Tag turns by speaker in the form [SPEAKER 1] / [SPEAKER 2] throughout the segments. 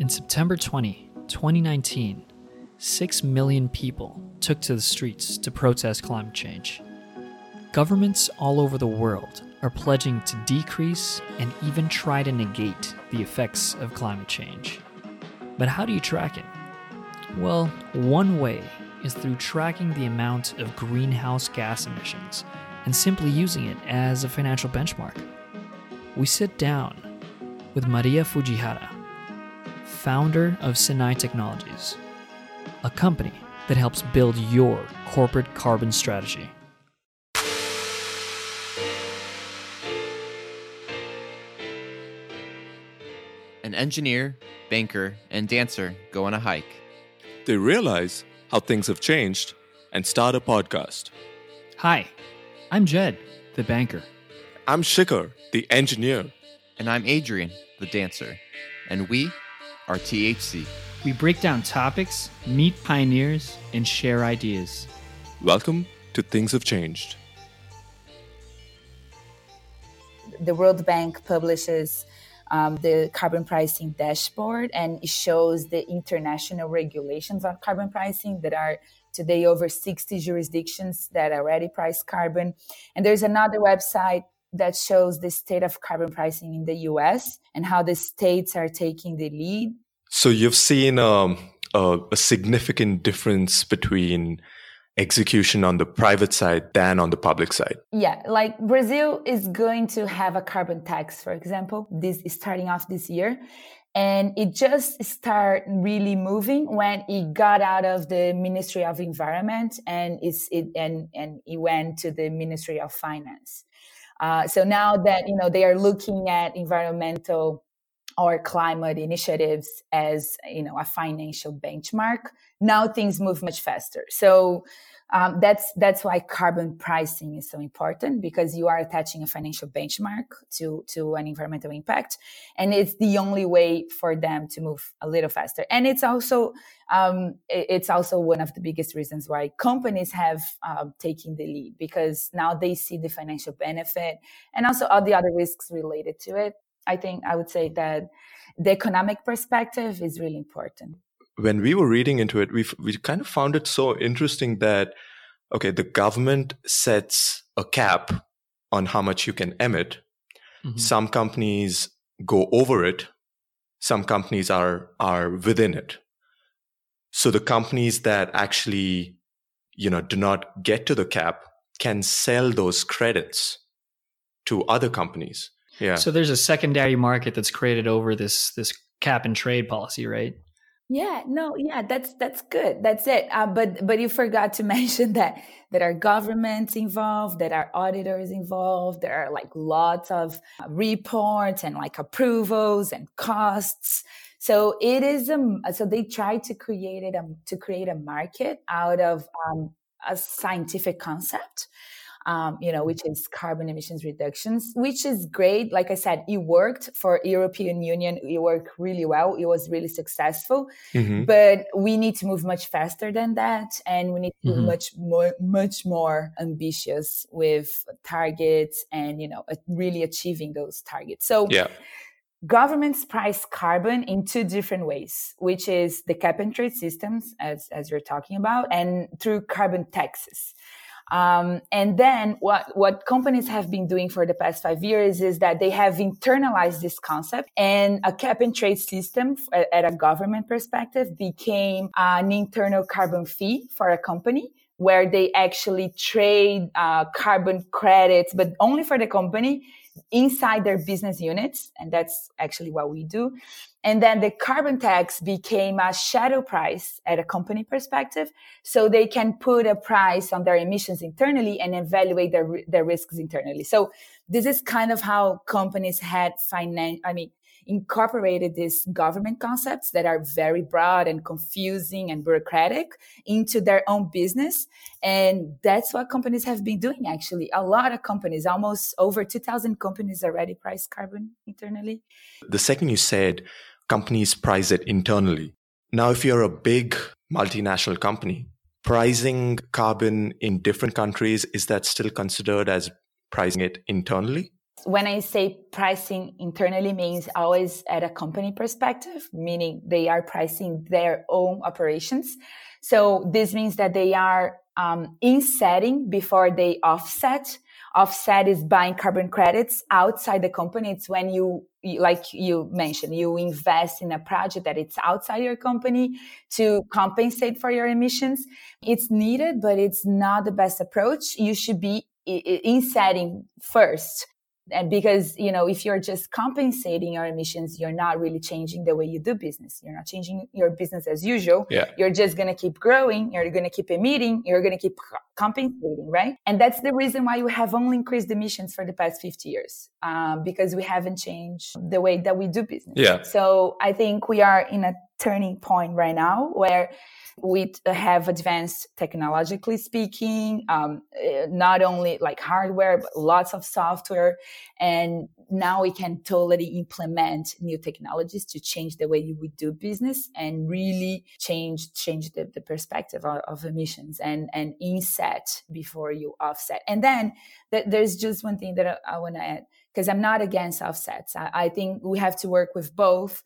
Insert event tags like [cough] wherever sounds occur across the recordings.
[SPEAKER 1] In September 20, 2019, 6 million people took to the streets to protest climate change. Governments all over the world are pledging to decrease and even try to negate the effects of climate change. But how do you track it? Well, one way is through tracking the amount of greenhouse gas emissions and simply using it as a financial benchmark. We sit down with Maria Fujihara, founder of Sinai Technologies, a company that helps build your corporate carbon strategy.
[SPEAKER 2] An engineer, banker, and dancer go on a hike.
[SPEAKER 3] They realize how things have changed and start a podcast.
[SPEAKER 1] Hi, I'm Jed, the banker.
[SPEAKER 3] I'm Shikhar, the engineer.
[SPEAKER 2] And I'm Adrian, the dancer. And we are THC.
[SPEAKER 1] We break down topics, meet pioneers, and share ideas.
[SPEAKER 3] Welcome to Things Have Changed.
[SPEAKER 4] The World Bank publishes um, the carbon pricing dashboard and it shows the international regulations on carbon pricing that are today over 60 jurisdictions that already price carbon. And there's another website that shows the state of carbon pricing in the US and how the states are taking the lead.
[SPEAKER 3] So you've seen um, a, a significant difference between execution on the private side than on the public side.
[SPEAKER 4] Yeah, like Brazil is going to have a carbon tax, for example, this is starting off this year. And it just started really moving when it got out of the Ministry of Environment and it's it and and it went to the Ministry of Finance. Uh, so now that you know they are looking at environmental or climate initiatives as you know a financial benchmark, now things move much faster. So um, that's that's why carbon pricing is so important because you are attaching a financial benchmark to to an environmental impact, and it's the only way for them to move a little faster. And it's also um, it's also one of the biggest reasons why companies have um, taken the lead because now they see the financial benefit and also all the other risks related to it. I think I would say that the economic perspective is really important
[SPEAKER 3] when we were reading into it, we we kind of found it so interesting that okay, the government sets a cap on how much you can emit. Mm-hmm. Some companies go over it. Some companies are are within it. So the companies that actually, you know, do not get to the cap can sell those credits to other companies. Yeah.
[SPEAKER 1] So there's a secondary market that's created over this this cap and trade policy, right?
[SPEAKER 4] Yeah, no, yeah, that's that's good. That's it. Uh, but but you forgot to [laughs] mention that that our governments involved, that our auditors involved, there are like lots of uh, reports and like approvals and costs. So it is um so they try to create it um, to create a market out of um, a scientific concept um, you know, which is carbon emissions reductions, which is great. Like I said, it worked for European Union. It worked really well. It was really successful, mm-hmm. but we need to move much faster than that. And we need to mm-hmm. be much more, much more ambitious with targets and, you know, really achieving those targets. So,
[SPEAKER 3] yeah
[SPEAKER 4] governments price carbon in two different ways, which is the cap and trade systems, as, as you're talking about, and through carbon taxes. Um, and then what, what companies have been doing for the past five years is that they have internalized this concept and a cap and trade system at a government perspective became an internal carbon fee for a company where they actually trade uh, carbon credits, but only for the company inside their business units. And that's actually what we do. And then the carbon tax became a shadow price at a company perspective. So they can put a price on their emissions internally and evaluate their, their risks internally. So this is kind of how companies had finance, I mean, incorporated these government concepts that are very broad and confusing and bureaucratic into their own business. And that's what companies have been doing, actually. A lot of companies, almost over 2,000 companies already price carbon internally.
[SPEAKER 3] The second you said companies price it internally. Now, if you're a big multinational company, pricing carbon in different countries, is that still considered as pricing it internally?
[SPEAKER 4] When I say pricing internally means always at a company perspective, meaning they are pricing their own operations. So this means that they are um, insetting before they offset. Offset is buying carbon credits outside the company. It's when you, like you mentioned, you invest in a project that it's outside your company to compensate for your emissions. It's needed, but it's not the best approach. You should be insetting first and because you know if you're just compensating your emissions you're not really changing the way you do business you're not changing your business as usual
[SPEAKER 3] yeah.
[SPEAKER 4] you're just going to keep growing you're going to keep emitting you're going to keep compensating right? And that's the reason why we have only increased emissions for the past 50 years um, because we haven't changed the way that we do business.
[SPEAKER 3] Yeah.
[SPEAKER 4] So i think we are in a turning point right now where we have advanced technologically speaking, um, eh, not only like hardware, but lots of software. And now we can totally implement new technologies to change the way we do business and really change, change the, the perspective of, of, emissions and, and inset before you offset. And then th- there's just one thing that I, I want to add because I'm not against offsets. I, I think we have to work with both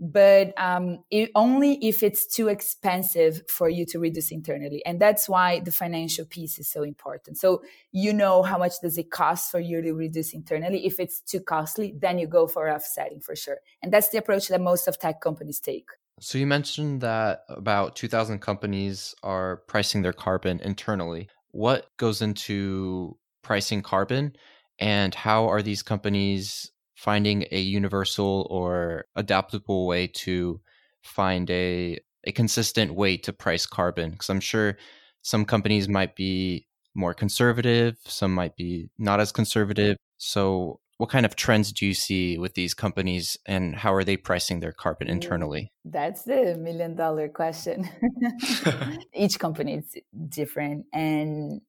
[SPEAKER 4] but um, it, only if it's too expensive for you to reduce internally. And that's why the financial piece is so important. So you know how much does it cost for you to reduce internally. If it's too costly then you go for offsetting for sure. And that's the approach that most of tech companies take
[SPEAKER 2] so you mentioned that about 2000 companies are pricing their carbon internally. What goes into pricing carbon and how are these companies finding a universal or adaptable way to find a a consistent way to price carbon? Because i'm sure some companies might be more conservative some might be not as conservative. So what kind of trends do you see with these companies and how are they pricing their carbon mm, internally
[SPEAKER 4] that's the million dollar question [laughs] [laughs] each company is different and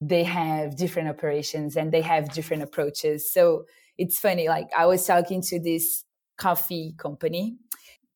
[SPEAKER 4] they have different operations and they have different approaches so it's funny. Like I was talking to this coffee company.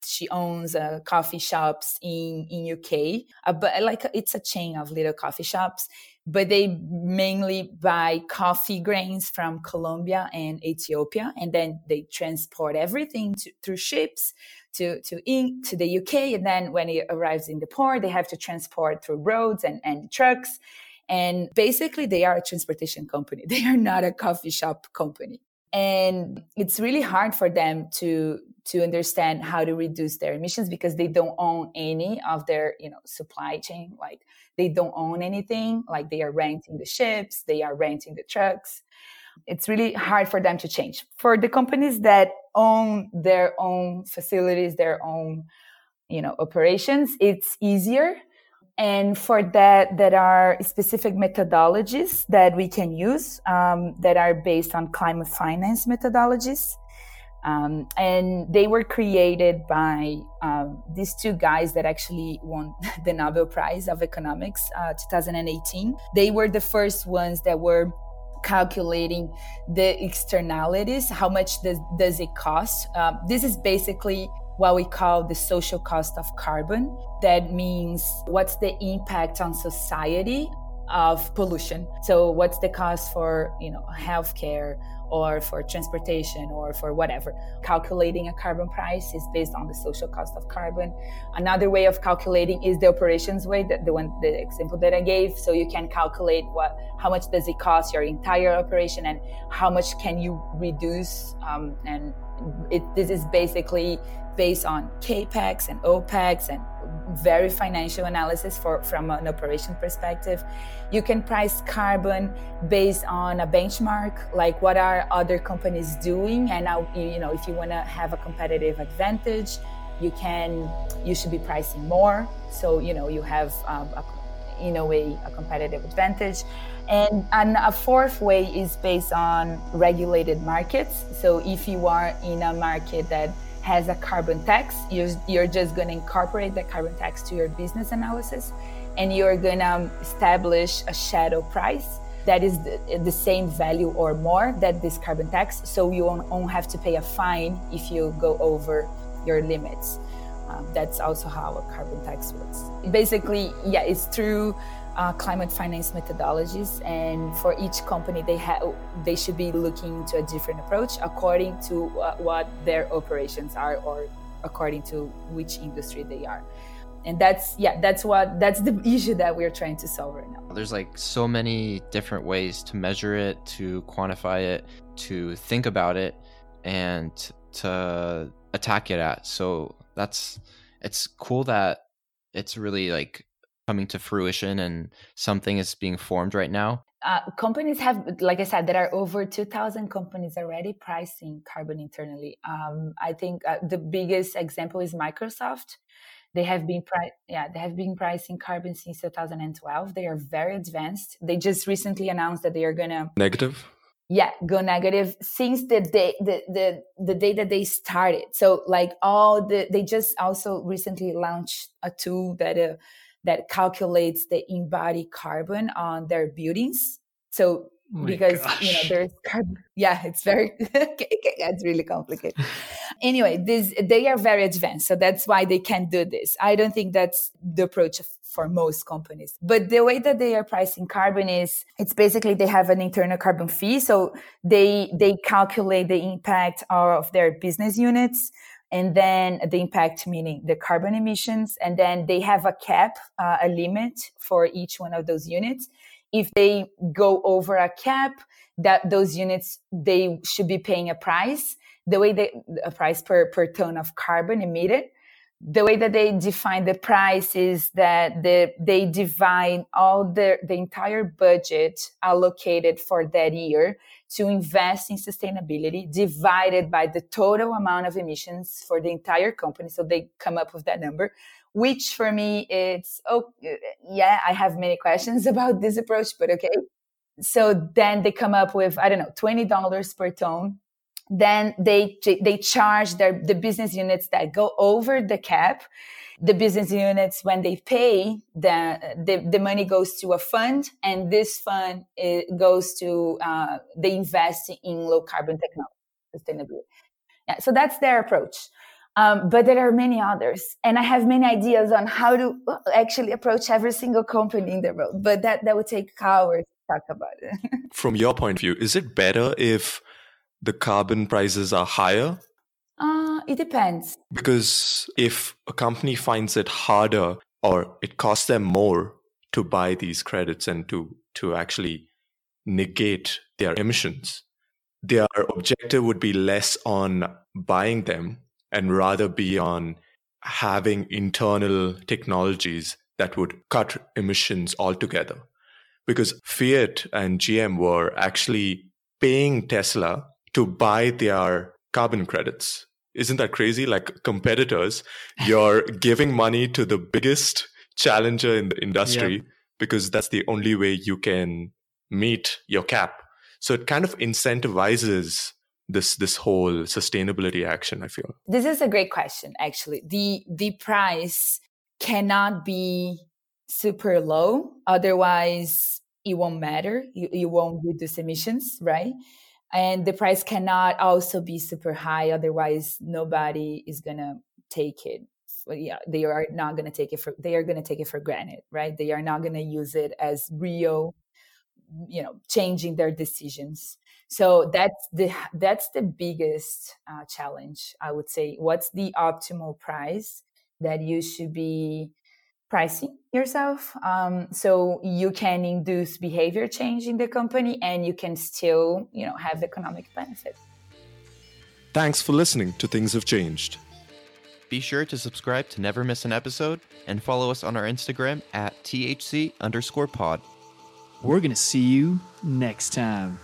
[SPEAKER 4] She owns uh, coffee shops in in UK, uh, but like it's a chain of little coffee shops. But they mainly buy coffee grains from Colombia and Ethiopia, and then they transport everything to, through ships to to in, to the UK. And then when it arrives in the port, they have to transport through roads and, and trucks. And basically, they are a transportation company. [laughs] They are not a coffee shop company and it's really hard for them to to understand how to reduce their emissions because they don't own any of their you know supply chain. Like they don't own anything. Like they are renting the ships. They are renting the trucks. It's really hard for them to change. For the companies that own their own facilities their own you know operations it's easier and for that, there are specific methodologies that we can use um, that are based on climate finance methodologies. Um, and they were created by um, these two guys that actually won [laughs] the Nobel Prize of Economics, uh, 2018. They were the first ones that were calculating the externalities. How much does, does it cost? Uh, this is basically what we call the social cost of carbon. That means what's the impact on society of pollution. So what's the cost for, you know, healthcare or for transportation or for whatever. Calculating a carbon price is based on the social cost of carbon. Another way of calculating is the operations way, that the one the example that I gave. So you can calculate what how much does it cost your entire operation and how much can you reduce um, and it, this is basically based on capex and opex and very financial analysis for from an operation perspective. You can price carbon based on a benchmark like what are other companies doing and now you know if you want to have a competitive advantage you can you should be pricing more. So you know you have um, a, in a way a competitive advantage. And, and a fourth way is based on regulated markets. So if you are in a market that has a carbon tax. You're, you're just going to incorporate the carbon tax to your business analysis and you're going to establish a shadow price that is the, the, same value or more that this carbon tax. So you won't, won't have to pay a fine if you go over your limits. Um, that's also how a carbon tax works. Basically, yeah, it's through uh, climate finance methodologies, and for each company, they have they should be looking into a different approach according to uh, what their operations are or according to which industry they are. And that's yeah that's what that's the [laughs] issue that we're trying to solve right now.
[SPEAKER 2] There's like so many different ways to measure it to quantify it to think about it and to attack it at. So that's it's cool that it's really like coming to fruition and something is being formed right now
[SPEAKER 4] uh, companies have like i said there are over 2000 companies already pricing carbon internally um, i think uh, the biggest example is microsoft they have been pri- yeah, they have been pricing carbon since 2012. They are very advanced. They just recently announced that they are gonna
[SPEAKER 3] negative.
[SPEAKER 4] Yeah, go negative since the day the the the day that they started. So like all the they just also recently launched a tool that uh, that calculates the embodied carbon on their buildings. So Oh because gosh. you know there's [laughs] yeah it's very [laughs] it's really complicated anyway this they are very advanced so that's why they can do this i don't think that's the approach for most companies but the way that they are pricing carbon is it's basically they have an internal carbon fee so they they calculate the impact of their business units and then the impact meaning the carbon emissions and then they have a cap uh, a limit for each one of those units if they go over a cap, that those units they should be paying a price. The way they a price per per ton of carbon emitted. The way that they define the price is that the, they divide all the, the entire budget allocated for that year to invest in sustainability divided by the total amount of emissions for the entire company. So they come up with that number which for me it's oh yeah i have many questions [laughs] about this approach but okay so then they come up with i don't know $20 per ton then they they charge their the business units that go over the cap the business units when they pay the the, the money goes to a fund and this fund goes to uh, they invest in low carbon technology sustainability yeah, so that's their approach um, but there are many others. And I have many ideas on how to uh, actually approach every single company in the world. But that, that would take hours to talk about it. [laughs]
[SPEAKER 3] From your point of view, is it better if the carbon prices are higher?
[SPEAKER 4] Uh, it depends.
[SPEAKER 3] Because if a company finds it harder or it costs them more to buy these credits and to, to actually negate their emissions, their objective would be less on buying them and rather be on having internal technologies that would cut emissions altogether. Because Fiat and GM were actually paying Tesla to buy their carbon credits. Isn't that crazy? Like competitors, you're [laughs] giving money to the biggest challenger in the industry yep. because that's the only way you can meet your cap. So it kind of incentivizes this this whole sustainability action i feel
[SPEAKER 4] this is a great question actually the the price cannot be super low otherwise it won't matter you, you won't reduce emissions right and the price cannot also be super high otherwise nobody is gonna take it. Yeah they are not gonna take it for they are gonna take it for granted right? They are not gonna use it as real you know changing their decisions. So that's the that's the biggest uh, challenge i would say. What's the optimal price that you should be pricing yourself. Um, so you can induce behavior change in the company and you can still you know have economic benefit.
[SPEAKER 3] Thanks for listening to things have changed.
[SPEAKER 2] Be sure to subscribe to never miss an episode and follow us on our instagram at thc underscore pod.
[SPEAKER 1] We're gonna see you next time